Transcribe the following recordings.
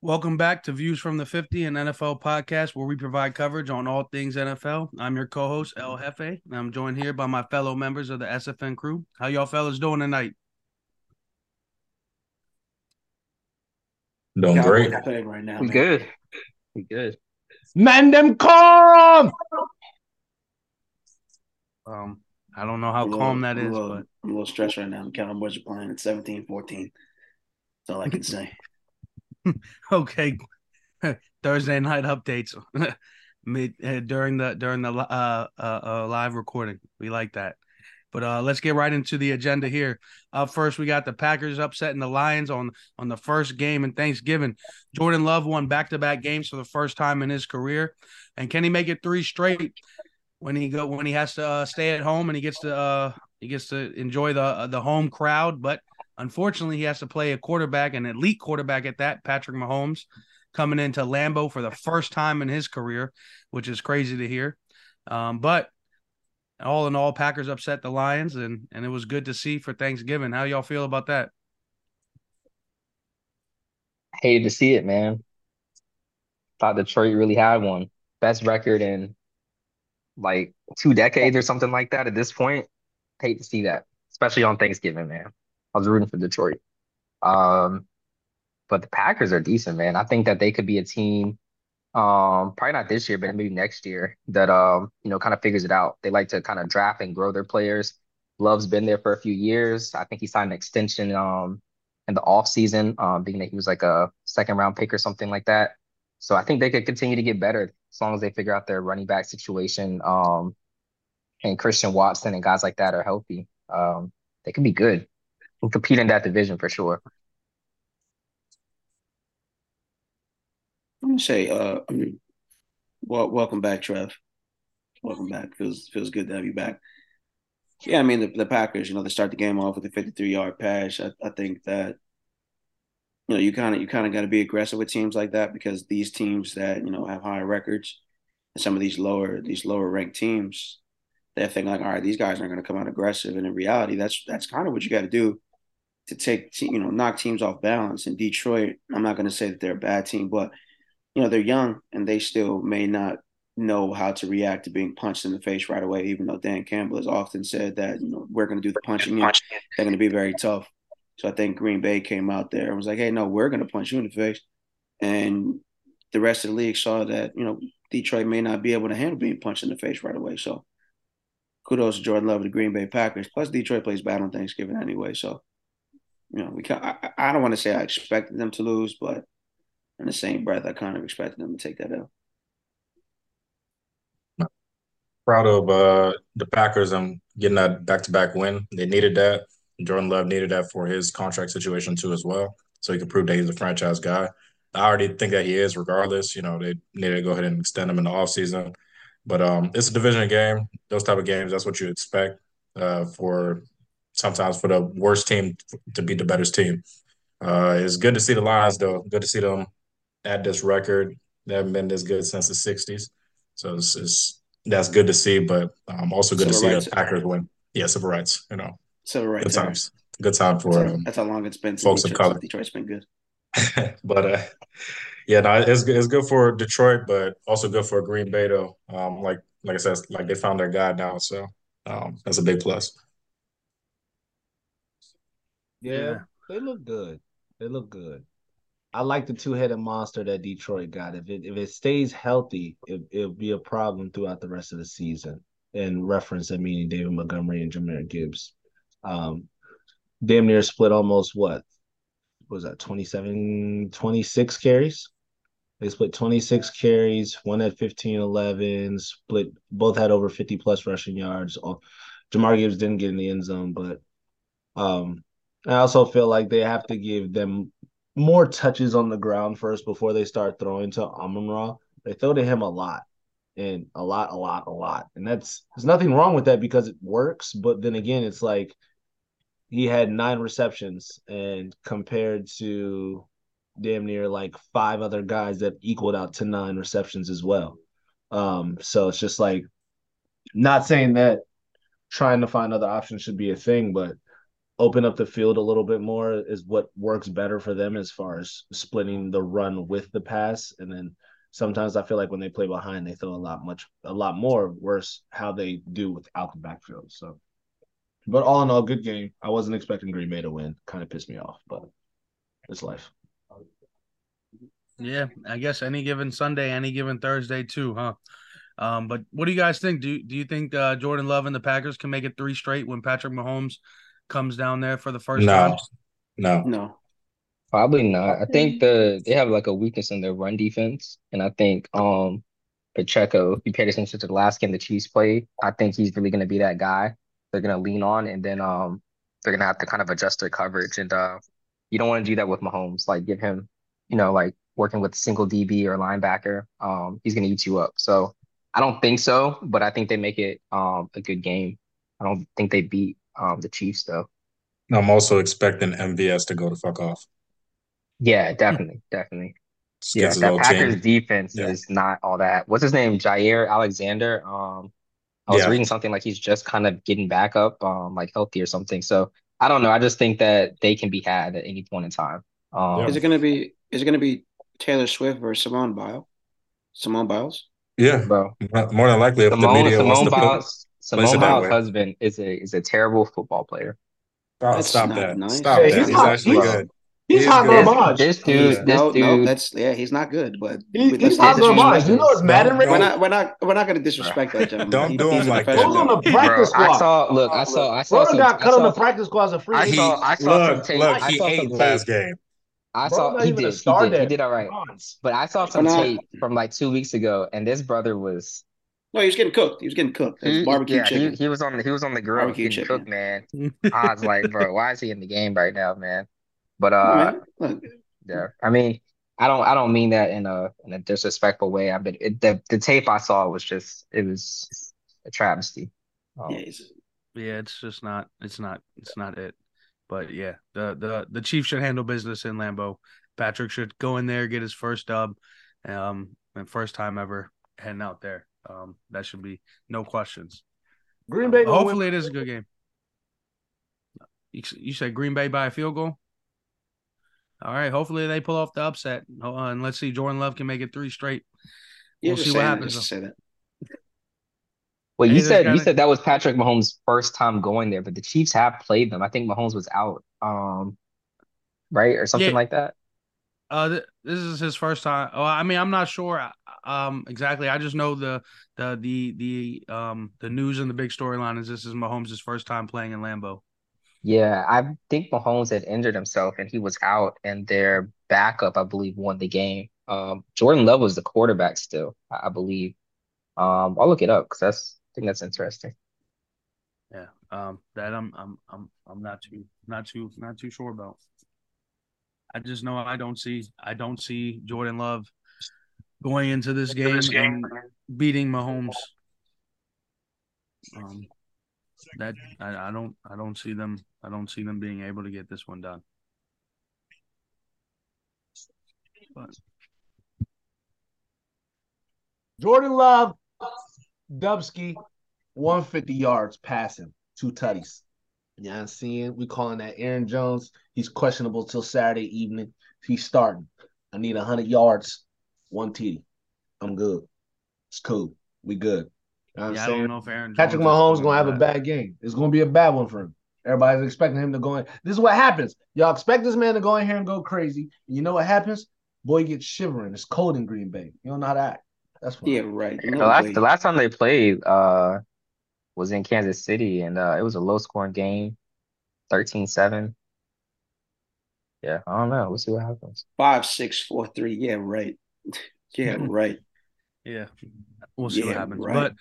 Welcome back to Views from the 50 and NFL podcast, where we provide coverage on all things NFL. I'm your co-host El Jefe, and I'm joined here by my fellow members of the SFN crew. How y'all fellas doing tonight? Doing great. right now. We man. good. We good. Man, them calm. Um, I don't know how I'm calm that is, little- I'm little, but I'm a little stressed right now. I'm counting boys are playing at 17 14. That's all I can say. okay. Thursday night updates mid uh, during the during the uh, uh uh live recording. We like that. But uh let's get right into the agenda here. First, we got the Packers upsetting the Lions on on the first game in Thanksgiving. Jordan Love won back to back games for the first time in his career, and can he make it three straight when he go when he has to uh, stay at home and he gets to he gets to enjoy the the home crowd, but Unfortunately, he has to play a quarterback, an elite quarterback at that, Patrick Mahomes, coming into Lambeau for the first time in his career, which is crazy to hear. Um, but all in all, Packers upset the Lions, and and it was good to see for Thanksgiving. How y'all feel about that? Hated to see it, man. Thought Detroit really had one. Best record in like two decades or something like that at this point. Hate to see that, especially on Thanksgiving, man. I was rooting for Detroit. Um, but the Packers are decent, man. I think that they could be a team, um, probably not this year, but maybe next year, that um, you know, kind of figures it out. They like to kind of draft and grow their players. Love's been there for a few years. I think he signed an extension um in the off season, um, being that he was like a second round pick or something like that. So I think they could continue to get better as long as they figure out their running back situation. Um, and Christian Watson and guys like that are healthy. Um, they could be good and compete in that division for sure. I'm gonna say, uh, well, welcome back, Trev. Welcome back. Feels feels good to have you back. Yeah, I mean the, the Packers. You know, they start the game off with a 53 yard pass. I, I think that you know you kind of you kind of got to be aggressive with teams like that because these teams that you know have higher records and some of these lower these lower ranked teams, they're thinking like, all right, these guys aren't going to come out aggressive. And in reality, that's that's kind of what you got to do to take te- you know knock teams off balance. In Detroit, I'm not going to say that they're a bad team, but you know they're young and they still may not know how to react to being punched in the face right away. Even though Dan Campbell has often said that you know we're going to do the punching, in. they're going to be very tough. So I think Green Bay came out there and was like, hey, no, we're going to punch you in the face, and the rest of the league saw that you know Detroit may not be able to handle being punched in the face right away. So kudos to Jordan Love of the Green Bay Packers. Plus Detroit plays bad on Thanksgiving anyway, so you know we can I, I don't want to say I expected them to lose, but in the same breath, I kind of expected them to take that out. Proud of uh, the Packers and getting that back-to-back win. They needed that. Jordan Love needed that for his contract situation too, as well, so he could prove that he's a franchise guy. I already think that he is, regardless. You know, they needed to go ahead and extend him in the offseason. But um, it's a division game. Those type of games, that's what you expect uh, for sometimes for the worst team to beat the better team. Uh, it's good to see the Lions, though. Good to see them at this record. They haven't been this good since the '60s, so it's, it's that's good to see. But um, also good Civil to see the Packers win. Yeah, civil rights. You know, Civil rights. good times. Good time for That's, um, that's how long it's been since folks of Detroit, color. Detroit's been good. but uh, yeah, no, it's good. It's good for Detroit, but also good for Green Bay, though. Um, like like I said, like they found their guy now, so um, that's a big plus. Yeah, Yeah. they look good. They look good. I like the two-headed monster that Detroit got. If it if it stays healthy, it, it'll be a problem throughout the rest of the season. In reference, I mean David Montgomery and Jahmyr Gibbs. Um, damn near split almost what? what was that 27, 26 carries? They split 26 carries, one at 15, 11, split both had over 50 plus rushing yards. Jahmyr Gibbs didn't get in the end zone, but um I also feel like they have to give them more touches on the ground first before they start throwing to Amon Ra. They throw to him a lot and a lot, a lot, a lot. And that's there's nothing wrong with that because it works. But then again, it's like he had nine receptions and compared to damn near like five other guys that equaled out to nine receptions as well. Um, so it's just like not saying that trying to find other options should be a thing, but open up the field a little bit more is what works better for them as far as splitting the run with the pass. And then sometimes I feel like when they play behind, they throw a lot much a lot more worse how they do without the backfield. So, but all in all, good game. I wasn't expecting Green Bay to win. Kind of pissed me off, but it's life. Yeah, I guess any given Sunday, any given Thursday too, huh? Um, but what do you guys think? Do do you think uh, Jordan Love and the Packers can make it three straight when Patrick Mahomes comes down there for the first No, time? no. No. Probably not. I think the they have like a weakness in their run defense, and I think um Pacheco, if you paid attention to the last game the Chiefs played, I think he's really gonna be that guy they're gonna lean on, and then um they're gonna have to kind of adjust their coverage, and uh you don't want to do that with Mahomes, like give him, you know, like working with single DB or linebacker, um he's gonna eat you up. So I don't think so, but I think they make it um a good game. I don't think they beat um the Chiefs though. I'm also expecting MVS to go to fuck off. Yeah, definitely, definitely. Yeah, gets his that Packers team. defense Yeah. is not all that. What's his name? Jaire Alexander. Um, I was Yeah. reading something like he's just kind of getting back up, um, like healthy or something. So I don't know. I just think that they can be had at any point in time. Um, Is it gonna be is it gonna be Taylor Swift versus Simone Biles? Simone Biles? Yeah, bro, more than likely if the Simone media wants Simone to put. Biles place Simone it Biles' husband is a is a terrible football player. Oh, stop not that! nice. Stop Hey, that! he's He's not- actually he's- good. He's He's hot good. garbage. This dude, Yeah. this no, dude, no, that's yeah, he's not good, but He, he's not hot garbage. disrespect You know it's him. Madden Don't- rating? We're not we're not we're not gonna disrespect that gentleman. Don't He- do him like that. He was on the bro. practice I squad. saw. Look, I saw. I saw Brother some. got I cut on the saw. practice squad as a free I saw. I saw some Look, tape. look, I he saw some ate last game. I Bro, saw. He even a did. He did. He did all right. But I saw some tape from like two weeks ago, and this brother was No, he was getting cooked. He was getting cooked. It was he, barbecue yeah, chicken. he, he was on the he was on the grill Barbecue getting chicken. cooked, man. I was like, bro, why is he in the game right now, man? But uh, man. Look, yeah, I mean, I don't I don't mean that in a in a disrespectful way. I but it, the the tape I saw was just it was a travesty. Um, yeah, Yeah, it's just not. It's not. It's not it. But yeah, the the the Chiefs should handle business in Lambeau. Patrick should go in there get his first dub, um, and first time ever heading out there. Um, that should be no questions. Green Bay. gonna win. Hopefully, it is a good game. You, you said Green Bay by a field goal. All right. Hopefully, they pull off the upset, oh, and let's see. Jordan Love can make it three straight. you're We'll just see what saying that happens, say that. Well, Hey, you said you gotta- said that was Patrick Mahomes' first time going there, but the Chiefs have played them. I think Mahomes was out, um, right, or something Yeah. like that. Uh, th- this is his first time. Oh, I mean, I'm not sure. Um, exactly. I just know the the the the um the news and the big storyline is this is Mahomes' first time playing in Lambeau. Yeah, I think Mahomes had injured himself and he was out, and their backup, I believe, won the game. Um, Jordan Love was the quarterback still, I I believe. Um, I'll look it up because that's I think that's interesting. Yeah. Um, that I'm I'm I'm I'm not too not too not too sure about. I just know I don't see I don't see Jordan Love going into this game, and beating Mahomes. Um, that I, I don't I don't see them I don't see them being able to get this one done. But Jordan Love, Dubsky, 150 yards passing, two tutties. You know I'm seeing? We calling that Aaron Jones. He's questionable till Saturday evening. He's starting. I need 100 yards, one TD. I'm good. It's cool. We good. You know what I'm yeah, I don't know if Aaron Patrick Jones is Mahomes going gonna have to a bad game. It's gonna be a bad one for him. Everybody's expecting him to go in. This is what happens. Y'all expect this man to go in here and go crazy. And you know what happens? Boy gets shivering. It's cold in Green Bay. You don't know how to act. That's what Yeah, right. The last way. the last time they played uh was in Kansas City, and uh, it was a low scoring game, 13-7. Yeah, I don't know. We'll see what happens. Five, six, four, three. Yeah, right. Yeah, right. Yeah, we'll see what happens. right. But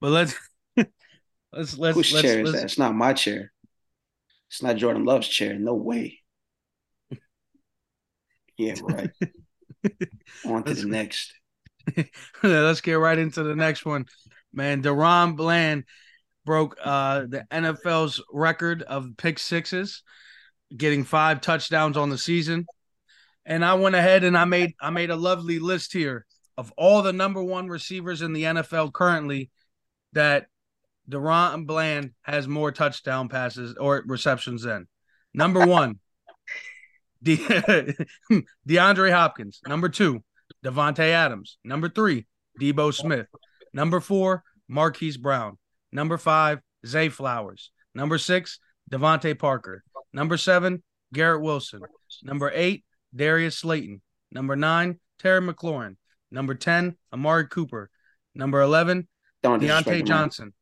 but let's let's let's Whose let's, chair is let's that? It's not my chair. It's not Jordan Love's chair. No way. Yeah, right. On to Let's- the next. let's get right into the next one. Man, DaRon Bland broke uh the NFL's record of pick sixes, getting five touchdowns on the season. And I went ahead and I made I made a lovely list here of all the number one receivers in the NFL currently that DaRon Bland has more touchdown passes or receptions than. Number one, De- DeAndre Hopkins. Number two, Davante Adams. Number three, Debo Smith. Number four, Marquise Brown. Number five, Zay Flowers. Number six, DeVante Parker. Number seven, Garrett Wilson. Number eight, Darius Slayton. Number nine, Terry McLaurin. Number 10, Amari Cooper. Number 11, Don't Diontae Johnson.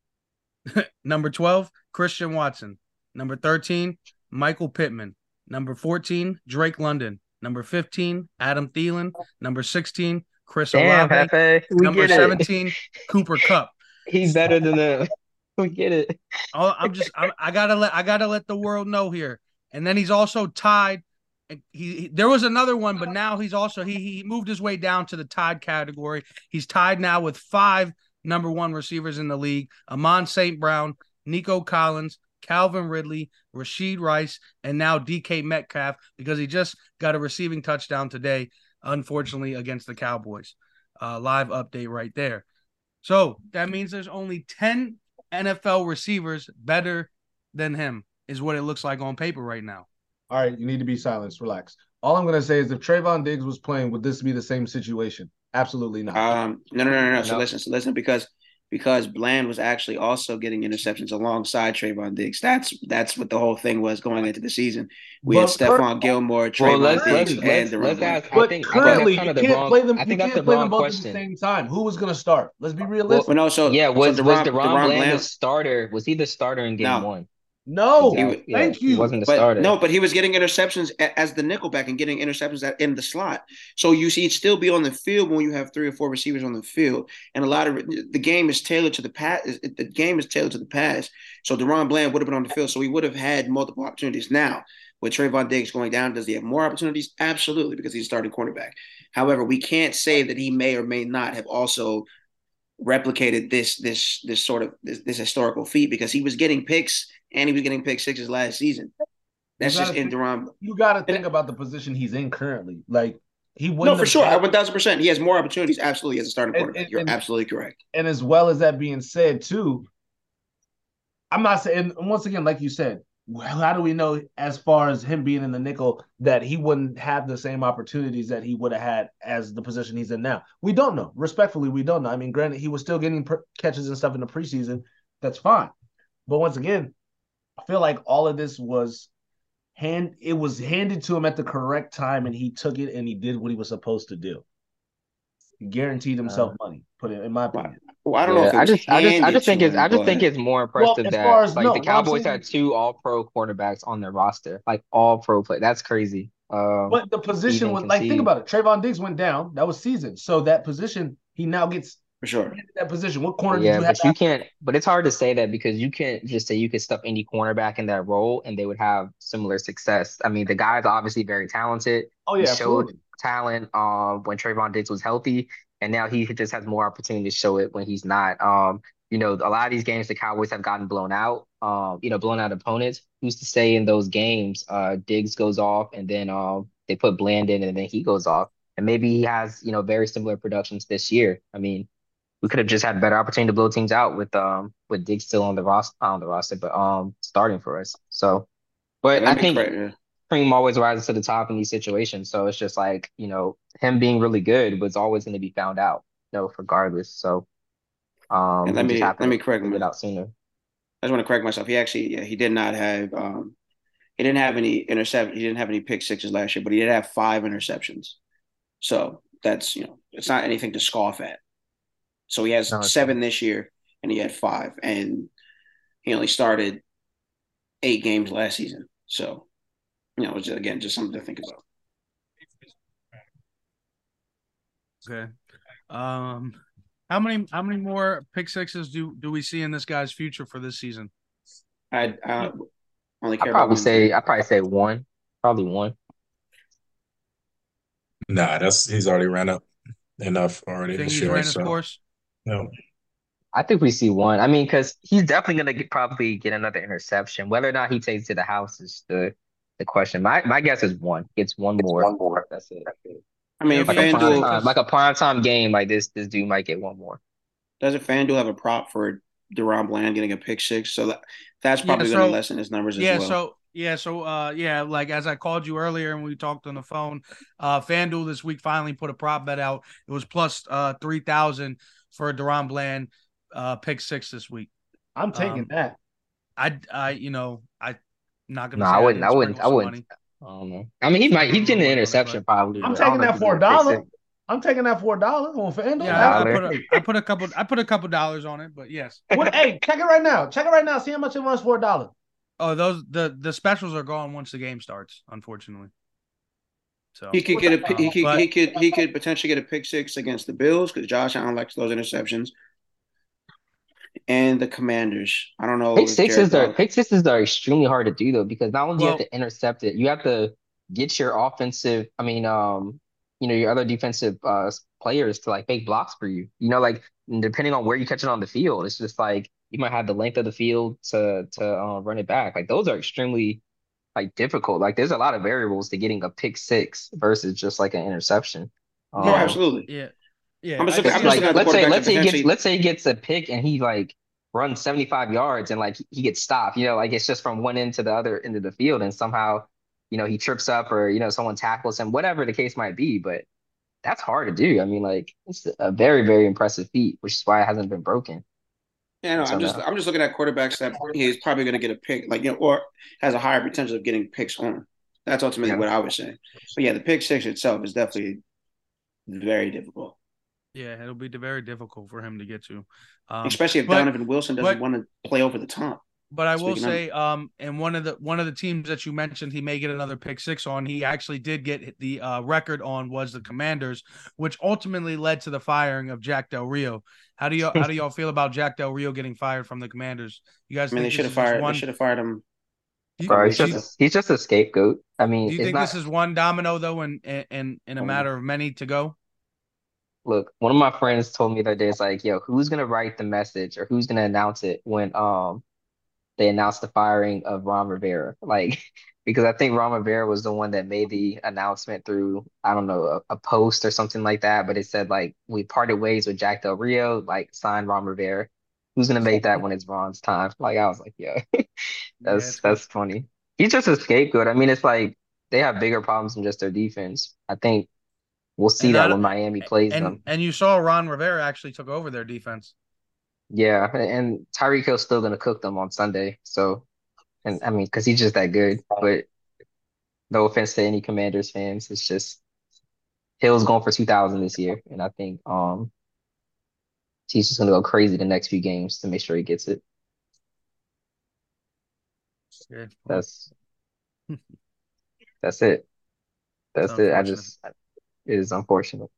Number 12, Christian Watson. Number 13, Michael Pittman. Number 14, Drake London. Number 15, Adam Thielen. Number 16, Chris Damn, Olave. Pepe. We Number get it. 17, Cooper Kupp. He's better than them. We get it. Oh, I'm just I, I gotta let I gotta let the world know here. And then he's also tied. He, he- there was another one, but now he's also he he moved his way down to the tied category. He's tied now with five number one receivers in the league: Amon St. Brown, Nico Collins, Calvin Ridley, Rashee Rice, and now DK Metcalf because he just got a receiving touchdown today, unfortunately against the Cowboys. Uh, live update right there. So that means there's only 10 NFL receivers better than him, is what it looks like on paper right now. All right, you need to be silenced. Relax. All I'm gonna say is if Trevon Diggs was playing, would this be the same situation? Absolutely not. Um, no, no, no, no, no. So listen, so listen, because because Bland was actually also getting interceptions alongside Trevon Diggs. That's that's what the whole thing was going into the season. We had But cur- Stephon Gilmore, Well, Trevon let's let's Diggs, let's and the let's run. ask. I but think I think currently, you the can't wrong. play them. I You think that's can't the play them wrong both at the same time. Who was gonna start? Let's be Well, realistic. no, so Yeah, so was was DaRon, DaRon DaRon Bland the starter? Was he the starter in game No. one? No, Exactly. Yeah, thank he you. wasn't the but starter. no, but he was getting interceptions as the nickelback and getting interceptions in the slot. So you see, he'd still be on the field when you have three or four receivers on the field, and a lot of the game is tailored to the pass. The game is tailored to the pass. So DaRon Bland would have been on the field, so he would have had multiple opportunities. Now, with Trevon Diggs going down, does he have more opportunities? Absolutely, because he's a starting cornerback. However, we can't say that he may or may not have also replicated this this this sort of this, this historical feat because he was getting picks and he was getting pick sixes last season. That's just gotta in think- DaRon. You got to think about the position he's in currently. Like he wouldn't. No, for sure, one thousand percent. He has more opportunities, absolutely, as a starting And- quarterback. and- You're and- absolutely correct. and as well as that being said, too, I'm not saying. Once again, like you said, well, how do we know as far as him being in the nickel that he wouldn't have the same opportunities that he would have had as the position he's in now? We don't know. Respectfully, we don't know. I mean, granted, he was still getting per- catches and stuff in the preseason. That's fine. But once again, I feel like all of this was hand. It was handed to him at the correct time, and he took it and he did what he was supposed to do. He guaranteed himself money. Put it in my opinion. Well, I don't know Yeah, if I just, I just, I just think it's, I just think it's more impressive as that as- like no, the Cowboys had two All-Pro quarterbacks on their roster, like All-Pro play. That's crazy. Um, But the position was like, think about it. Trevon Diggs went down. That was season. So that position, he now gets for sure. that position. What corner yeah, you have? but you can't. But it's hard to say that because you can't just say you could stuff any cornerback in that role and they would have similar success. I mean, the guy's obviously very talented. oh yeah, he showed absolutely. talent um when Trevon Diggs was healthy, and now he just has more opportunity to show it when he's not. Um, you know, a lot of these games the Cowboys have gotten blown out. Um, you know, blown out opponents. Who's to say in those games, uh, Diggs goes off and then um they put Bland in and then he goes off, and maybe he has you know very similar productions this year. I mean, we could have just had better opportunity to blow teams out with um with Diggs still on the roster on the roster, but um starting for us. So, but I think yeah. cream always rises to the top in these situations. So it's just like, you know, him being really good was always going to be found out, you know, regardless. So um And let me- let me correct my- out sooner. I just want to correct myself. He actually, yeah, he did not have, um, he didn't have any intercept. He didn't have any pick sixes last year, but he did have five interceptions. So that's you know, it's not anything to scoff at. So he has No, seven this year, and he had five, and he only started eight games last season. So you know, it's again just something to think about. Okay. Um, how many how many more pick sixes do do we see in this guy's future for this season? I, I only I care about probably one say. I probably say one, probably one. Nah, that's he's already ran up enough already think this he's year. ran his So course? No. I think we see one. I mean, because he's definitely gonna probably get another interception. Whether or not he takes it to the house is the the question. My my guess is one. Gets one more. One more. That's it. I mean, Yeah, Like a prime FanDuel time, like a prime time game like this. This dude might get one more. doesn't FanDuel have a prop for DaRon Bland getting a pick six. So that that's probably Yeah, going to lessen his numbers yeah, as well. so yeah, so uh yeah, like as I called you earlier and we talked on the phone, uh FanDuel this week finally put a prop bet out. It was plus uh three thousand for a DaRon Bland uh pick six this week. I'm taking Um, that. I I you know, I not gonna No, say I wouldn't- didn't I wouldn't- I wouldn't. money. I don't know. I mean, he might. He's getting an interception probably. I'm but I don't taking that for a he'd get pick dollar. I'm taking that for a dollar on FanDuel. Yeah, I, I put a, I put a couple I put a couple dollars on it, but yes. What, hey, check it right now. Check it right now. See how much it runs for a dollar. Oh, those the the specials are gone once the game starts, unfortunately. So he could get a he could But- he could he could potentially get a pick six against the Bills because Josh Allen likes those interceptions. And the Commanders. I don't know. Pick sixes Jared are Goff- pick sixes are extremely hard to do though because not only do you have to intercept it, you have to get your offensive. I mean, um, you know, your other defensive uh players to like make blocks for you. You know, like depending on where you catch it on the field, it's just like you might have the length of the field to to uh, run it back. Like those are extremely like difficult. Like there's a lot of variables to getting a pick six versus just like an interception. No, Um, absolutely. yeah. Yeah. I'm just I looking- just- I'm just like looking at the let's say let's say he gets let's say he gets a pick and he like runs 75 yards and like he gets stopped you know like it's just from one end to the other end of the field and somehow you know he trips up or you know someone tackles him whatever the case might be but that's hard to do i mean like it's a very very impressive feat which is why it hasn't been broken Yeah, no, So I'm just no. I'm just looking at quarterbacks that he's probably going to get a pick, like you know, or has a higher potential of getting picks on. That's ultimately Yeah. what I was saying. But yeah, the pick six itself is definitely very difficult, yeah, it'll be very difficult for him to get to. Um, especially if but- Donovan Wilson doesn't but- want to play over the top. But I will Speaking of- say, um, and one of the one of the teams that you mentioned, he may get another pick six on. He actually did get the uh, record on was the Commanders, which ultimately led to the firing of Jack Del Rio. How do you how do y'all feel about Jack Del Rio getting fired from the Commanders? You guys I mean, they should have is just fired. one? They should have fired him. do you- Bro, he's do you- just a, he's just a scapegoat i mean do you think not this is one domino though, and and and in a Um, matter of many to go? Look, one of my friends told me that other day, it's like, yo, who's gonna write the message or who's gonna announce it when um they announced the firing of Ron Rivera? Like, because I think Ron Rivera was the one that made the announcement through, I don't know, a, a post or something like that. But it said like we parted ways with Jack Del Rio, like signed Ron Rivera. Who's gonna make that when it's Ron's time? Like I was like, yeah, Yeah, that's it's good. that's funny. He's just a scapegoat. I mean, it's like they have bigger problems than just their defense. I think we'll see And that when Miami plays and them. and you saw Ron Rivera actually took over their defense. Yeah, and Tyreek Hill's still gonna cook them on Sunday. So, and I mean, because he's just that good. But no offense to any Commanders fans, it's just Hill's going for two thousand this year, and I think um he's just gonna go crazy the next few games to make sure he gets it. That's that's it. That's it. I just it is unfortunate.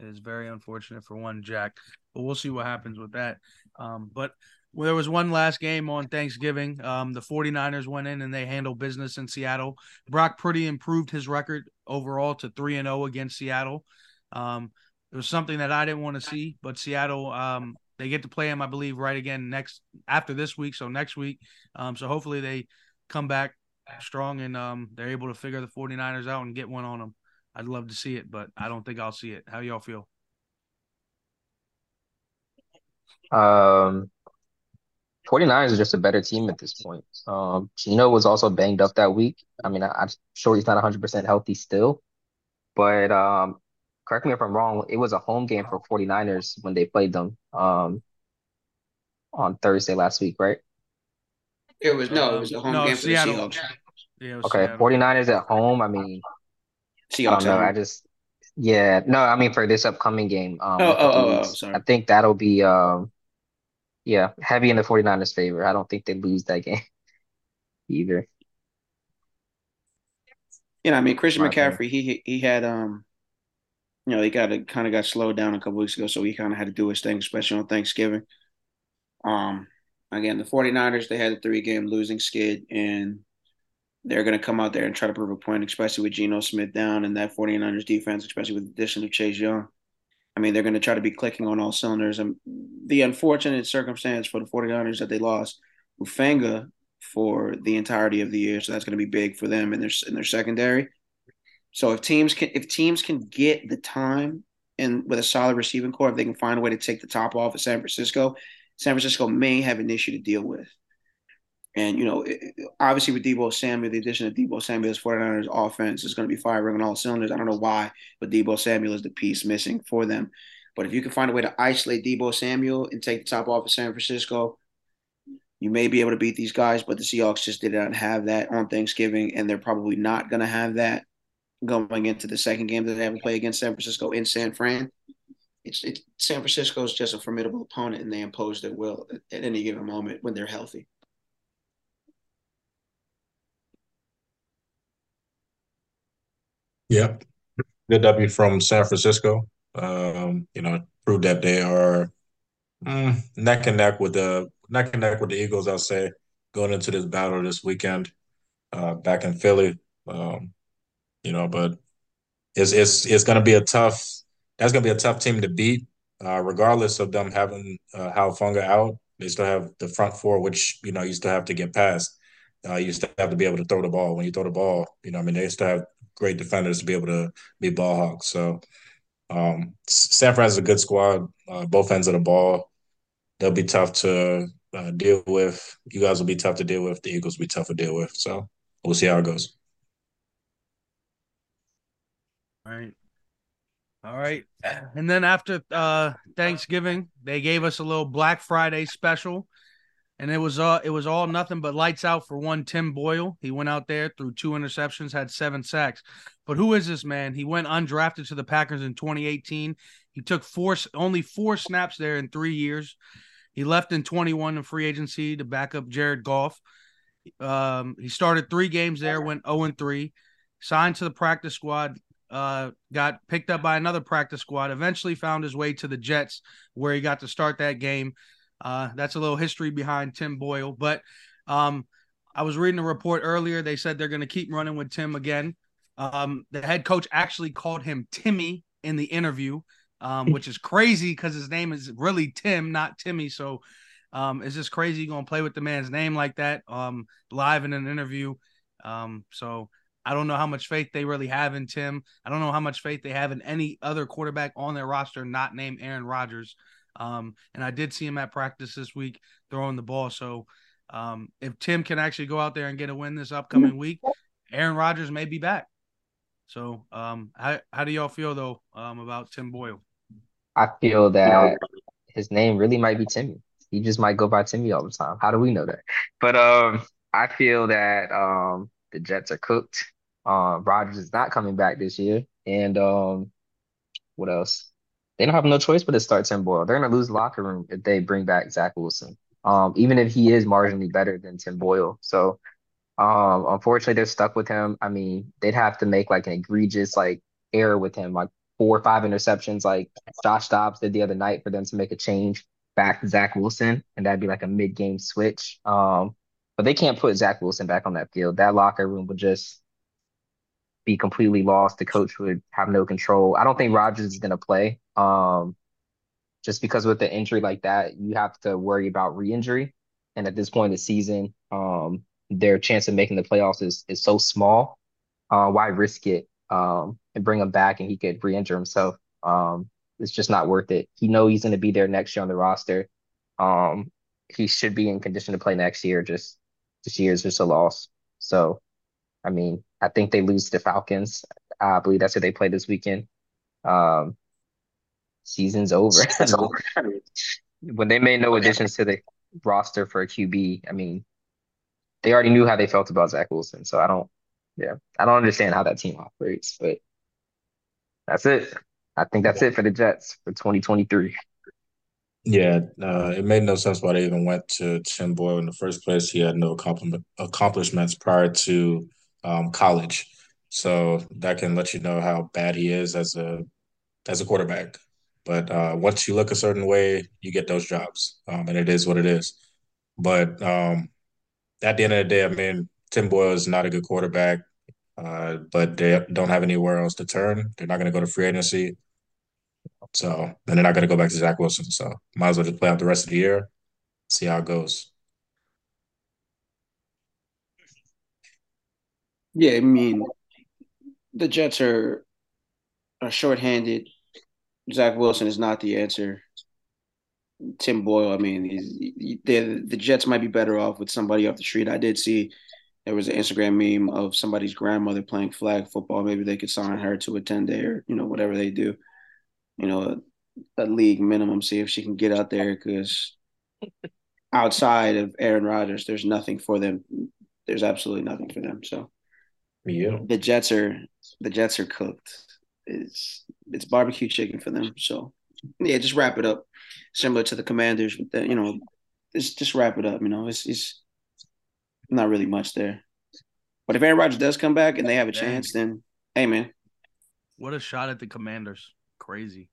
It is very unfortunate for one Jack, but we'll see what happens with that. Um, but well, there was one last game on Thanksgiving. Um, the 49ers went in and they handled business in Seattle. Brock Purdy improved his record overall to 3 and 0 against Seattle. Um, it was something that I didn't want to see, but Seattle um, they get to play him, I believe, right again next after this week, so next week. Um, so hopefully they come back strong and um, they're able to figure the 49ers out and get one on them. I'd love to see it, but I don't think I'll see it. How y'all feel? Um, 49ers are just a better team at this point. Um, Geno was also banged up that week. I mean, I, I'm sure he's not 100% healthy still, but um, correct me if I'm wrong, it was a home game for 49ers when they played them um, on Thursday last week, right? It was no, it was a Um, home no, game for Seattle. the Seahawks. Yeah, Okay, Seattle. 49ers at home. I mean, I Seahawks. don't know. I just, yeah, no, I mean for this upcoming game, um, Oh, oh, oh, oh, sorry. I think that'll be, um, yeah, heavy in the 49ers' favor. I don't think they lose that game either. You know, I mean, Christian My opinion. McCaffrey, he he had um, you know, he got kind of got slowed down a couple weeks ago, so he kind of had to do his thing, especially on Thanksgiving. Um, again, the 49ers, they had a three game losing skid, and they're going to come out there and try to prove a point, especially with Geno Smith down and that 49ers defense, especially with the addition of Chase Young. I mean, they're going to try to be clicking on all cylinders. And the unfortunate circumstance for the 49ers that they lost Hufanga for the entirety of the year, so that's going to be big for them in their in their secondary. So if teams can if teams can get the time and with a solid receiving core, if they can find a way to take the top off of San Francisco, San Francisco may have an issue to deal with. And, you know, obviously with Deebo Samuel, the addition of Deebo Samuel's 49ers offense is going to be firing on all cylinders. I don't know why, but Deebo Samuel is the piece missing for them. But if you can find a way to isolate Deebo Samuel and take the top off of San Francisco, you may be able to beat these guys. But the Seahawks just did not have that on Thanksgiving, and they're probably not going to have that going into the second game that they have to play against San Francisco in San Fran. It's, it's San Francisco is just a formidable opponent, and they impose their will at, at any given moment when they're healthy. Yep. Good W from San Francisco. Um, you know, proved that they are mm, neck and neck with the neck and neck with the Eagles. I'll say going into this battle this weekend, uh, back in Philly. Um, you know, but it's it's it's going to be a tough. That's going to be a tough team to beat, uh, regardless of them having uh, Hufanga out. They still have the front four, which you know you still have to get past. Uh, you still have to be able to throw the ball. When you throw the ball, you know, I mean, they still have great defenders to be able to be ball hawks. So um, San Fran a good squad, uh, both ends of the ball. They'll be tough to uh, deal with. You guys will be tough to deal with. The Eagles will be tough to deal with. So we'll see how it goes. All right. All right. And then after uh, Thanksgiving, they gave us a little Black Friday special and it was uh it was all nothing but lights out for one Tim Boyle. He went out there threw two interceptions, had seven sacks. But who is this man? He went undrafted to the Packers in 2018. He took four only four snaps there in three years. He left in 21 in free agency to back up Jared Goff. Um, he started three games there, went 0 and 3, signed to the practice squad, uh, got picked up by another practice squad, eventually found his way to the Jets, where he got to start that game. Uh, that's a little history behind Tim Boyle. But um, I was reading a report earlier. They said they're going to keep running with Tim again. Um, the head coach actually called him Timmy in the interview, um, which is crazy because his name is really Tim, not Timmy. So um, it's just crazy going to play with the man's name like that um, live in an interview. Um, so I don't know how much faith they really have in Tim. I don't know how much faith they have in any other quarterback on their roster not named Aaron Rodgers. Um, and I did see him at practice this week throwing the ball. So um, if Tim can actually go out there and get a win this upcoming week, Aaron Rodgers may be back. So um, how how do y'all feel though um, about Tim Boyle? I feel that his name really might be Timmy. He just might go by Timmy all the time. How do we know that? But um, I feel that um, the Jets are cooked. Uh, Rodgers is not coming back this year, and um, what else? They don't have no choice but to start Tim Boyle. They're gonna lose locker room if they bring back Zach Wilson. Um, even if he is marginally better than Tim Boyle. So um, unfortunately they're stuck with him. I mean, they'd have to make like an egregious like error with him, like four or five interceptions like Josh Dobbs did the other night for them to make a change back to Zach Wilson, and that'd be like a mid-game switch. Um, but they can't put Zach Wilson back on that field. That locker room would just be completely lost. The coach would have no control. I don't think Rodgers is going to play. Um, just because with the injury like that, you have to worry about re-injury. And at this point in the season, um, their chance of making the playoffs is is so small. Uh, why risk it um, and bring him back and he could re-injure himself? Um, it's just not worth it. He know he's going to be there next year on the roster. Um, he should be in condition to play next year. Just this year is just a loss. So, I mean, I think they lose to the Falcons. I believe that's who they play this weekend. Um, season's over. when they made no additions to the roster for a QB, I mean, they already knew how they felt about Zach Wilson. So I don't, yeah, I don't understand how that team operates, but that's it. I think that's it for the Jets for 2023. Yeah, uh, it made no sense why they even went to Tim Boyle in the first place. He had no accomplishments prior to um, college, so that can let you know how bad he is as a as a quarterback. But uh, once you look a certain way, you get those jobs, um, and it is what it is. But um, at the end of the day, I mean, Tim Boyle is not a good quarterback, uh, but they don't have anywhere else to turn. They're not going to go to free agency. So, and they're not going to go back to Zach Wilson. So, might as well just play out the rest of the year, see how it goes. Yeah, I mean, the Jets are are shorthanded Zach Wilson is not the answer. Tim Boyle. I mean, the the Jets might be better off with somebody off the street. I did see there was an Instagram meme of somebody's grandmother playing flag football. Maybe they could sign her to a ten day or you know whatever they do. You know, a, a league minimum. See if she can get out there because outside of Aaron Rodgers, there's nothing for them. There's absolutely nothing for them. So yeah, the Jets are the Jets are cooked. It's it's barbecue chicken for them. So yeah, just wrap it up. Similar to the Commanders, but then you know, just just wrap it up. You know, it's it's not really much there. But if Aaron Rodgers does come back and they have a chance, then hey man, what a shot at the Commanders! Crazy.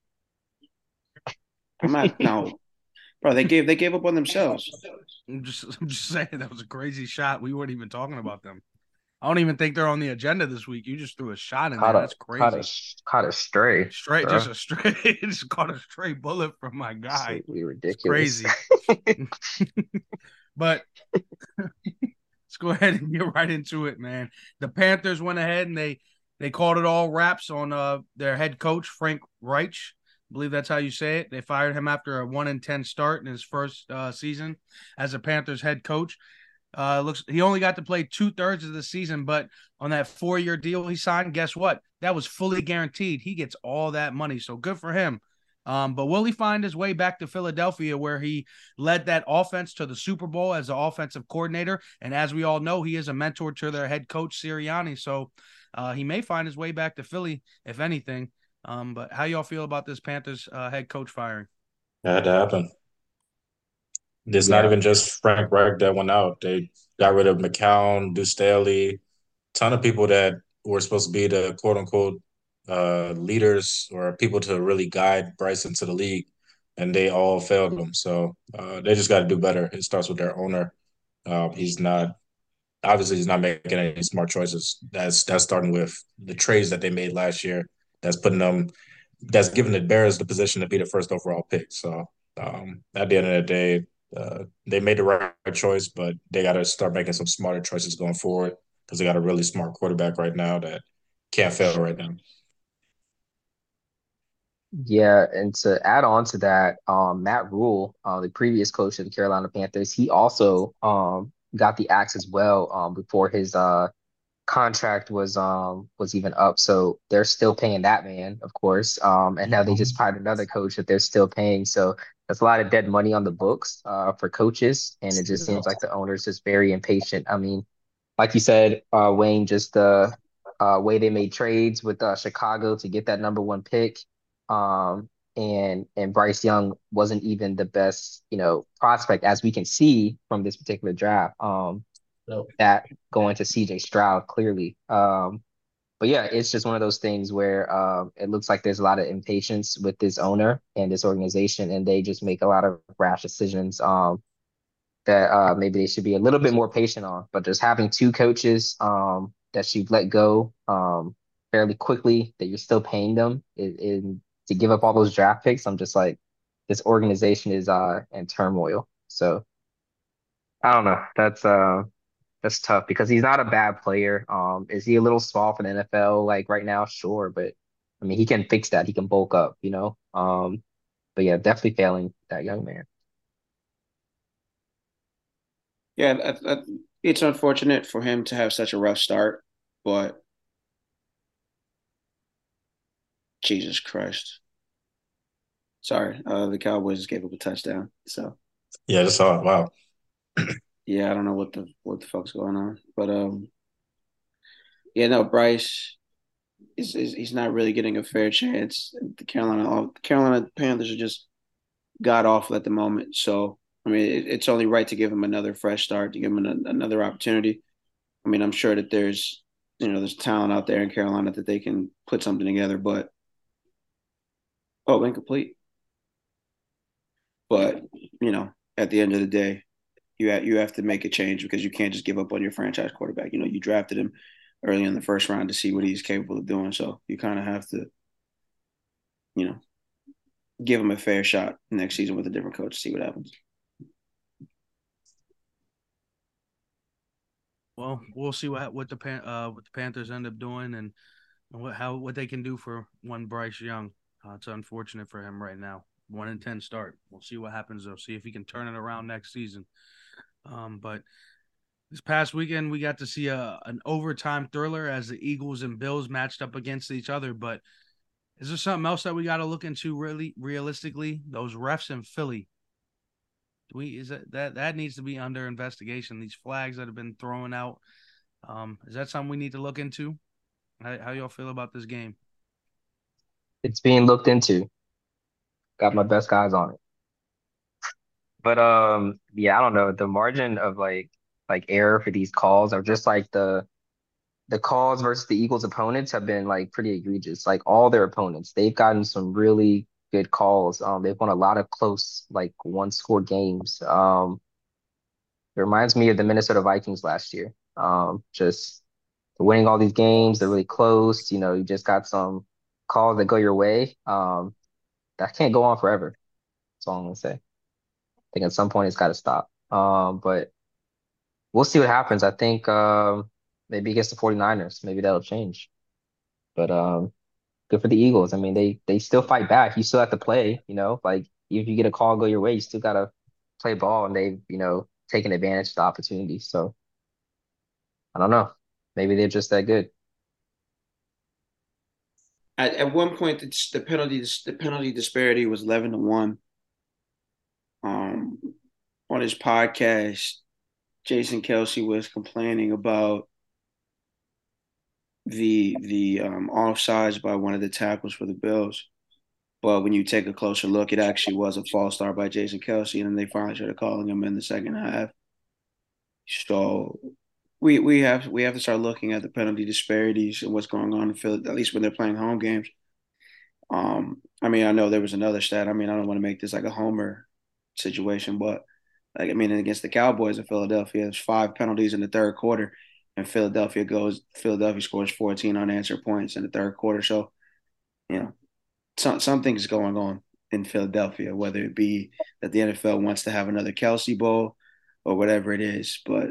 I'm not no, bro. They gave they gave up on themselves. I'm just I'm just saying that was a crazy shot. We weren't even talking about them. I don't even think they're on the agenda this week. You just threw a shot in caught there. A, That's crazy. Caught a, caught a stray. Straight, bro. just a straight. just caught a stray bullet from my guy. Absolutely ridiculous. crazy. but let's go ahead and get right into it, man. The Panthers went ahead and they they called it all wraps on uh their head coach Frank Reich. I believe that's how you say it. They fired him after a one in ten start in his first uh, season as a Panthers head coach. Uh, looks he only got to play two thirds of the season, but on that four year deal he signed, guess what? That was fully guaranteed. He gets all that money, so good for him. Um, but will he find his way back to Philadelphia, where he led that offense to the Super Bowl as the offensive coordinator? And as we all know, he is a mentor to their head coach Sirianni, so uh, he may find his way back to Philly, if anything. Um, but how y'all feel about this Panthers uh, head coach firing? That had to happen. It's yeah. not even just Frank Reich that went out. They got rid of McCown, Deuce Staley, ton of people that were supposed to be the quote unquote uh, leaders or people to really guide Bryce into the league, and they all failed him. So uh, they just got to do better. It starts with their owner. Uh, he's not obviously he's not making any smart choices. That's that's starting with the trades that they made last year. That's putting them. That's giving the Bears the position to be the first overall pick. So um, at the end of the day, uh, they made the right choice, but they got to start making some smarter choices going forward because they got a really smart quarterback right now that can't fail right now. Yeah, and to add on to that, um, Matt Rhule, uh, the previous coach of the Carolina Panthers, he also um, got the axe as well um, before his uh, contract was um, was even up. So they're still paying that man, of course. Um, and now they just hired another coach that they're still paying. So that's a lot of dead money on the books uh, for coaches, and it just seems like the owner's just very impatient. I mean, like you said, uh, Wayne, just the uh, way they made trades with uh, Chicago to get that number one pick, um, and and Bryce Young wasn't even the best, you know, prospect as we can see from this particular draft. Um, That going to C.J. Stroud clearly. Um, but yeah, it's just one of those things where um, it looks like there's a lot of impatience with this owner and this organization, and they just make a lot of rash decisions um, that uh, maybe they should be a little bit more patient on. But just having two coaches um, that you've let go um, fairly quickly, that you're still paying them, to give up all those draft picks, I'm just like, this organization is uh, in turmoil. So I don't know. That's uh, that's tough because he's not a bad player. Um, is he a little small for the NFL like right now? Sure, but I mean he can fix that. He can bulk up, you know. Um, but yeah, definitely failing that young man. Yeah, it's unfortunate for him to have such a rough start, but Jesus Christ. Sorry, uh, the Cowboys gave up a touchdown. So yeah, I just saw it. Wow yeah, I don't know what the what the fuck's going on, but um, yeah, no, Bryce is, is he's not really getting a fair chance. The Carolina the Carolina Panthers are just god awful at the moment. So I mean, it, it's only right to give him another fresh start, to give him an, another opportunity. I mean, I'm sure that there's you know there's talent out there in Carolina that they can put something together, but oh, incomplete. But you know, at the end of the day, you have, you have to make a change because you can't just give up on your franchise quarterback. You know, you drafted him early in the first round to see what he's capable of doing. So you kind of have to, you know, give him a fair shot next season with a different coach, see what happens. Well, we'll see what what the uh, what the Panthers end up doing and what how what they can do for one Bryce Young. Uh, it's unfortunate for him right now. one in ten start. We'll see what happens though. See if he can turn it around next season. Um, but this past weekend we got to see a an overtime thriller as the Eagles and Bills matched up against each other. But is there something else that we got to look into really realistically? Those refs in Philly. Do we is that that that needs to be under investigation? These flags that have been thrown out. Um, is that something we need to look into? How, how y'all feel about this game? It's being looked into. Got my best guys on it. But um, yeah, I don't know. The margin of like like error for these calls are just like the the calls versus the Eagles' opponents have been like pretty egregious. Like all their opponents, they've gotten some really good calls. Um, they've won a lot of close, like one score games. Um, it reminds me of the Minnesota Vikings last year. Um, just winning all these games, they're really close. You know, you just got some calls that go your way. Um, that can't go on forever. That's all I'm gonna say. Think at some point it's got to stop. Um, but we'll see what happens. I think um, maybe against the 49ers, maybe that'll change. But um, good for the Eagles. I mean, they they still fight back. You still have to play, you know, like if you get a call go your way, you still gotta play ball and they've, you know, taking advantage of the opportunity. So I don't know. Maybe they're just that good. At, at one point, the, the penalty the penalty disparity was eleven to one. Um, on his podcast, Jason Kelce was complaining about the the um, offsides by one of the tackles for the Bills. But when you take a closer look, it actually was a false start by Jason Kelce, and then they finally started calling him in the second half. So we we have we have to start looking at the penalty disparities and what's going on in Philly, at least when they're playing home games. Um, I mean, I know there was another stat. I mean, I don't want to make this like a homer situation, but like I mean, against the Cowboys in Philadelphia, there's five penalties in the third quarter, and Philadelphia goes Philadelphia scores 14 unanswered points in the third quarter. So, you know, some something's going on in Philadelphia, whether it be that the NFL wants to have another Kelce Bowl or whatever it is. But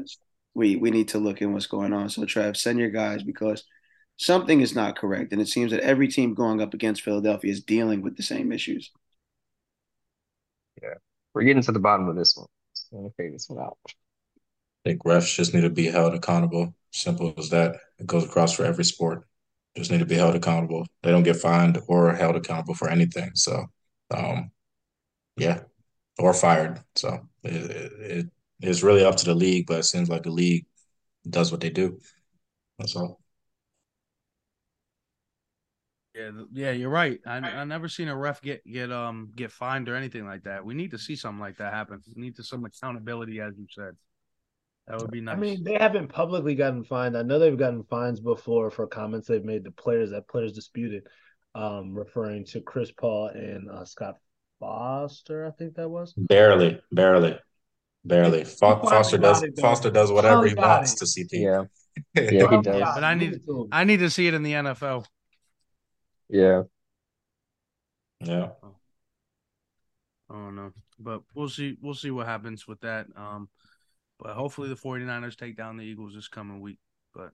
we we need to look in what's going on. So, Trev, send your guys because something is not correct, and it seems that every team going up against Philadelphia is dealing with the same issues. Yeah, we're getting to the bottom of this one. Let me figure this one out. I think refs just need to be held accountable. Simple as that. It goes across for every sport. Just need to be held accountable. They don't get fined or held accountable for anything. So, um, yeah, or fired. So it, it it's really up to the league, but it seems like the league does what they do. That's all. Yeah, yeah, you're right. I I never seen a ref get get um get fined or anything like that. We need to see something like that happen. We need to some accountability, as you said. That would be nice. I mean, they haven't publicly gotten fined. I know they've gotten fines before for comments they've made to players that players disputed, um, referring to Chris Paul and uh, Scott Foster. I think that was barely, barely, barely. Fo- Foster does it, Foster does whatever he wants it. to CP. Yeah, yeah, he does. Yeah, but I need I need to see it in the NFL. Yeah. Yeah. Oh no. But we'll see we'll see what happens with that. Um but hopefully the 49ers take down the Eagles this coming week. But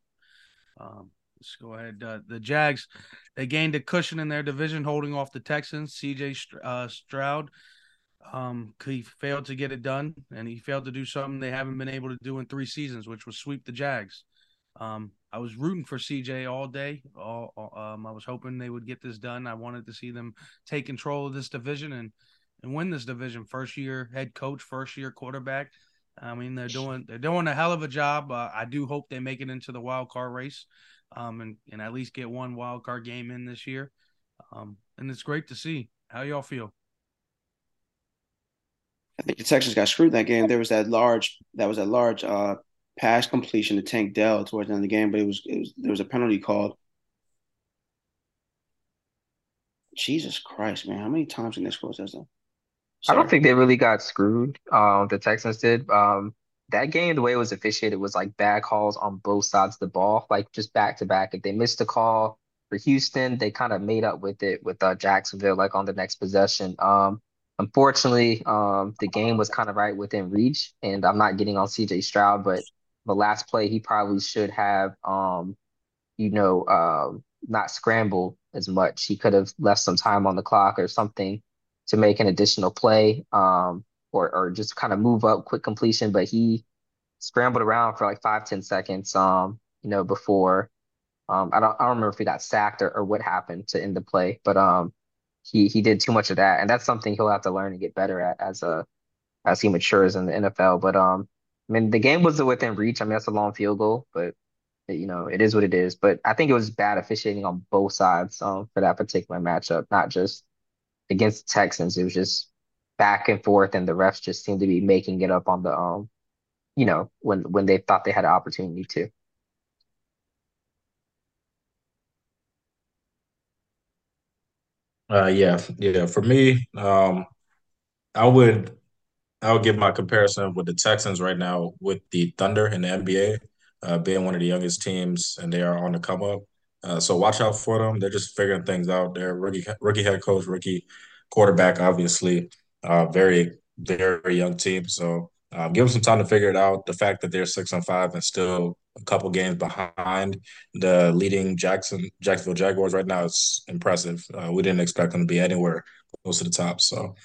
um let's go ahead. Uh, the Jags they gained a cushion in their division holding off the Texans. CJ uh, Stroud um he failed to get it done and he failed to do something they haven't been able to do in 3 seasons, which was sweep the Jags. Um, I was rooting for CJ all day. All, um, I was hoping they would get this done. I wanted to see them take control of this division and and win this division. First year head coach, first year quarterback. I mean, they're doing they're doing a hell of a job. Uh, I do hope they make it into the wild card race, um, and and at least get one wild card game in this year. Um, and it's great to see. How y'all feel? I think the Texans got screwed that game. There was that large that was a large uh pass completion to Tank Dell towards the end of the game, but it was, it was there was a penalty called. Jesus Christ, man! How many times in this score does that? I don't think they really got screwed. Um, the Texans did. Um, that game, the way it was officiated was like bad calls on both sides of the ball, like just back to back. If they missed a call for Houston, they kind of made up with it with uh, Jacksonville, like on the next possession. Um, unfortunately, um, the game was kind of right within reach, and I'm not getting on CJ Stroud, but the last play he probably should have, um, you know, um, not scrambled as much. He could have left some time on the clock or something to make an additional play, um, or or just kind of move up quick completion, but he scrambled around for like five, ten seconds, um, you know, before um, I don't I don't remember if he got sacked or, or what happened to end the play, but um, he he did too much of that, and that's something he'll have to learn and get better at as a as he matures in the NFL. But um, I mean, the game was within reach. I mean, that's a long field goal, but you know, it is what it is. But I think it was bad officiating on both sides um, for that particular matchup, not just against the Texans. It was just back and forth, and the refs just seemed to be making it up on the um, you know, when when they thought they had an opportunity to. Uh, yeah, yeah. For me, um, I would I would give my comparison with the Texans right now with the Thunder in the NBA, uh, being one of the youngest teams, and they are on the come up. Uh, so watch out for them. They're just figuring things out. They're rookie rookie head coach, rookie quarterback, obviously. Uh, very very young team. So um, give them some time to figure it out. The fact that they're six and five and still a couple games behind the leading Jackson Jacksonville Jaguars right now is impressive. Uh, we didn't expect them to be anywhere close to the top. So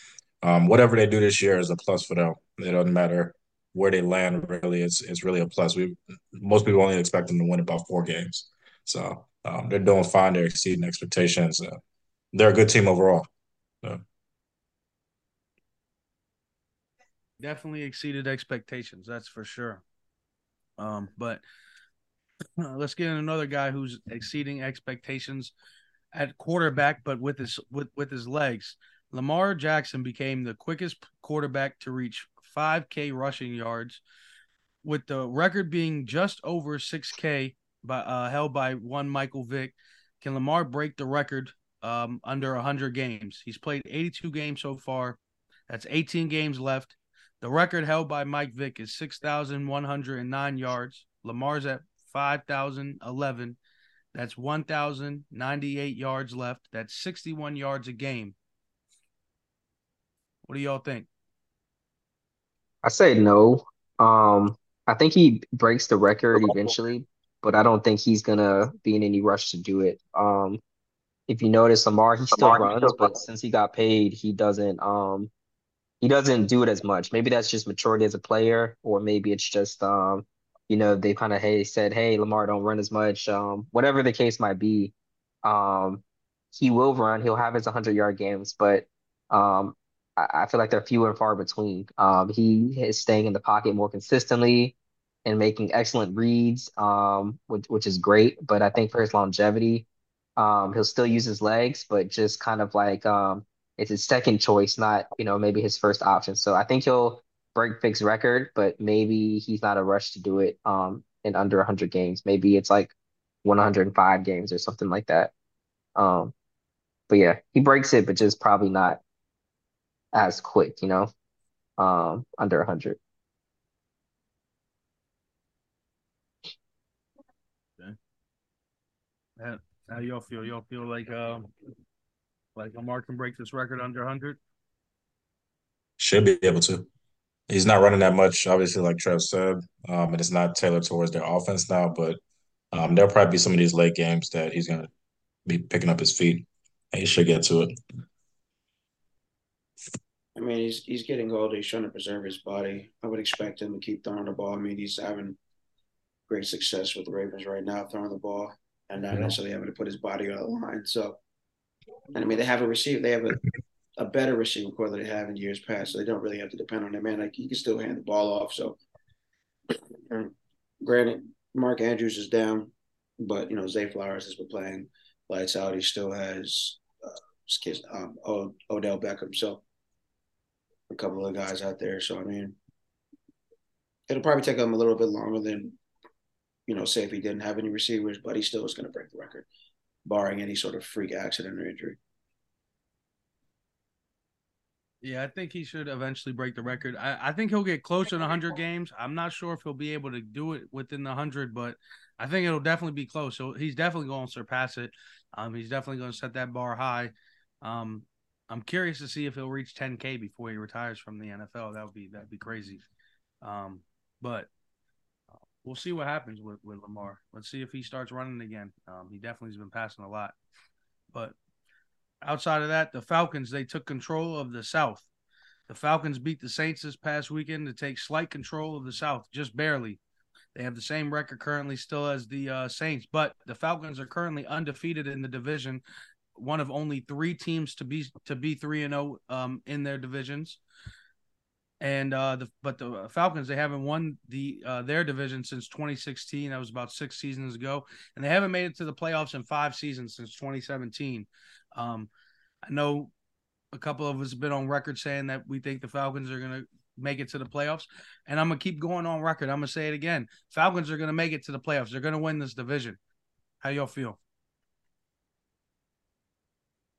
um, whatever they do this year is a plus for them. It doesn't matter where they land. Really, it's it's really a plus. We most people only expect them to win about four games. So um, they're doing fine. They're exceeding expectations. Uh, they're a good team overall. So. definitely exceeded expectations. That's for sure. Um, but uh, let's get another guy who's exceeding expectations at quarterback, but with his with with his legs. Lamar Jackson became the quickest quarterback to reach 5K rushing yards, with the record being just over 6K, by uh, held by one Michael Vick. Can Lamar break the record um, under 100 games? He's played 82 games so far. That's 18 games left. The record held by Mike Vick is 6,109 yards. Lamar's at 5,011. That's 1,098 yards left. That's 61 yards a game. What do y'all think? I say no. Um, I think he breaks the record eventually, but I don't think he's gonna be in any rush to do it. Um, if you notice, Lamar he still runs, but since he got paid, he doesn't um he doesn't do it as much. Maybe that's just maturity as a player, or maybe it's just um, you know, they kind of hey said, hey, Lamar don't run as much. Um, whatever the case might be, um, he will run. He'll have his 100 yard games, but um, I, I feel like they're few and far between. Um, he is staying in the pocket more consistently and making excellent reads, um, which which is great. But I think for his longevity, um, he'll still use his legs, but just kind of like um it's his second choice, not, you know, maybe his first option. So I think he'll break Vick's record, but maybe he's not a rush to do it um in under 100 games. Maybe it's like 105 games or something like that. Um, but yeah, he breaks it, but just probably not as quick, you know, um, under 100. Okay. How y'all feel? Y'all feel like um, like Lamar can break this record under 100? Should be able to. He's not running that much, obviously, like Trev said, um, and it's not tailored towards their offense now. But um, there'll probably be some of these late games that he's going to be picking up his feet, and he should get to it. I mean, he's he's getting older. He's trying to preserve his body. I would expect him to keep throwing the ball. I mean, he's having great success with the Ravens right now, throwing the ball and not necessarily having to put his body on the line. So and I mean, they have a receiver. They have a, a better receiving corps than they have in years past. So they don't really have to depend on that man. Like he can still hand the ball off. So, granted, Mark Andrews is down, but you know Zay Flowers has been playing lights out. He still has uh, um, Odell Beckham. So a couple of guys out there. So I mean, it'll probably take him a little bit longer than you know, say if he didn't have any receivers, but he still is going to break the record barring any sort of freak accident or injury. Yeah, I think he should eventually break the record. I, I think he'll get closer to 100 games. I'm not sure if he'll be able to do it within the 100, but I think it'll definitely be close. So he's definitely going to surpass it. Um, he's definitely going to set that bar high. Um, I'm curious to see if he'll reach 10K before he retires from the NFL. That would be that'd be crazy. Um, but we'll see what happens with, with Lamar. Let's see if he starts running again. Um, he definitely has been passing a lot. But outside of that, the Falcons they took control of the South. The Falcons beat the Saints this past weekend to take slight control of the South, just barely. They have the same record currently still as the uh, Saints, but the Falcons are currently undefeated in the division, one of only three teams to be to be three and zero oh, um, in their divisions. And uh, the but the Falcons they haven't won the uh, their division since 2016. That was about six seasons ago, and they haven't made it to the playoffs in five seasons since 2017. Um, I know a couple of us have been on record saying that we think the Falcons are going to make it to the playoffs. And I'm to keep going on record. I'm to say it again. Falcons are going to make it to the playoffs. They're going to win this division. How y'all feel?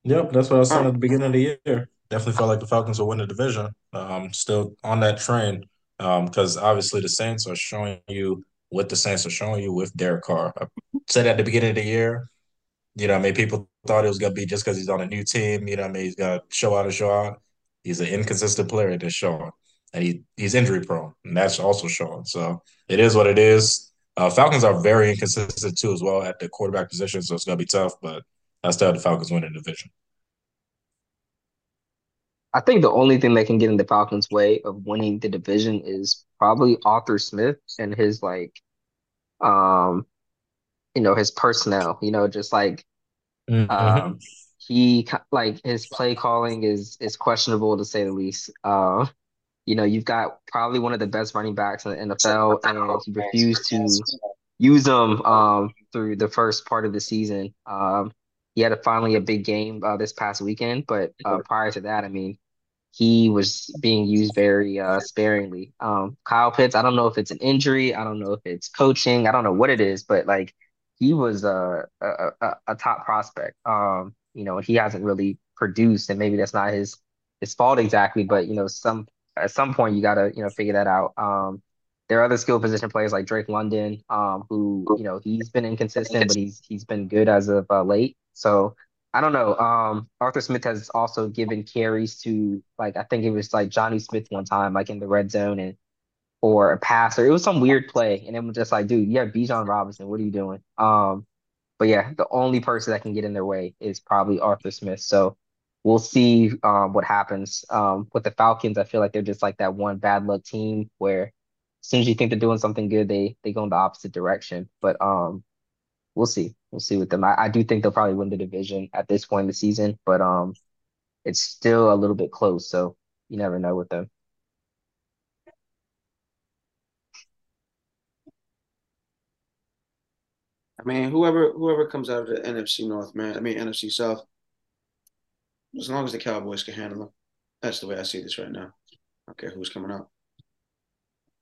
Yep, that's what I was saying at the beginning of the year. Definitely felt like the Falcons will win the division. Um, still on that train because um, obviously the Saints are showing you what the Saints are showing you with Derek Carr. I said at the beginning of the year, you know, I mean, people thought it was gonna be just because he's on a new team. You know, I mean, he's gonna show out and show out. He's an inconsistent player that's showing, and he he's injury prone, and that's also showing. So it is what it is. Uh, Falcons are very inconsistent too, as well at the quarterback position, so it's gonna be tough. But I still have the Falcons winning the division. I think the only thing that can get in the Falcons' way of winning the division is probably Arthur Smith and his like, um, you know, his personnel. You know, just like Mm-hmm. Um, he like his play calling is is questionable to say the least. Uh, you know, you've got probably one of the best running backs in the NFL, and he refused to use them um, through the first part of the season. Um, he had a, finally a big game uh, this past weekend, but uh, prior to that, I mean, he was being used very uh, sparingly. Um, Kyle Pitts, I don't know if it's an injury, I don't know if it's coaching, I don't know what it is, but like he was a, a, a, a top prospect. Um, you know, he hasn't really produced, and maybe that's not his his fault exactly, but you know, some at some point you gotta you know figure that out. Um, there are other skill position players like Drake London, um, who you know he's been inconsistent, but he's he's been good as of uh, late. So I don't know. Um, Arthur Smith has also given carries to like I think it was like Jonnu Smith one time, like in the red zone, and or a passer. It was some weird play, and it was just like, dude, you have Bijan Robinson. What are you doing? Um, but yeah, the only person that can get in their way is probably Arthur Smith. So we'll see um, what happens um, with the Falcons. I feel like they're just like that one bad luck team where as soon as you think they're doing something good, they they go in the opposite direction. But um, we'll see. We'll see with them. I, I do think they'll probably win the division at this point in the season, but um, it's still a little bit close. So you never know with them. I mean, whoever whoever comes out of the NFC North, man. I mean NFC South. As long as the Cowboys can handle them, that's the way I see this right now. Okay, who's coming out?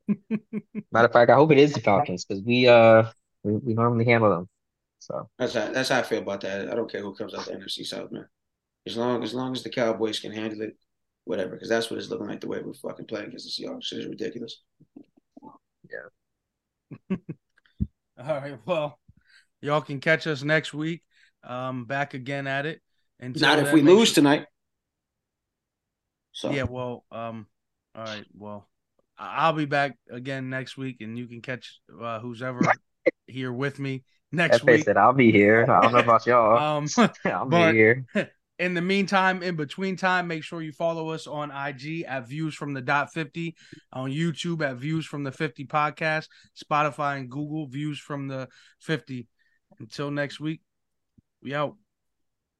Matter of fact, I hope it is the Falcons because we uh we, we normally handle them. So that's how that's how I feel about that. I don't care who comes out the NFC South, man. As long as long as the Cowboys can handle it, whatever. Because that's what it's looking like the way we're fucking playing against the Seahawks. It is ridiculous. Yeah. All right. Well, Y'all can catch us next week. Um, back again at it. And not if we lose sure... tonight. So yeah, well, um, all right, well, I'll be back again next week, and you can catch uh, who's ever here with me next week. Said I'll be here. I don't know about y'all. um, I'll be here. in the meantime, in between time, make sure you follow us on IG at Views from the Dot 50, on YouTube at Views from the 50 Podcast, Spotify and Google Views from the 50. Until next week, we out.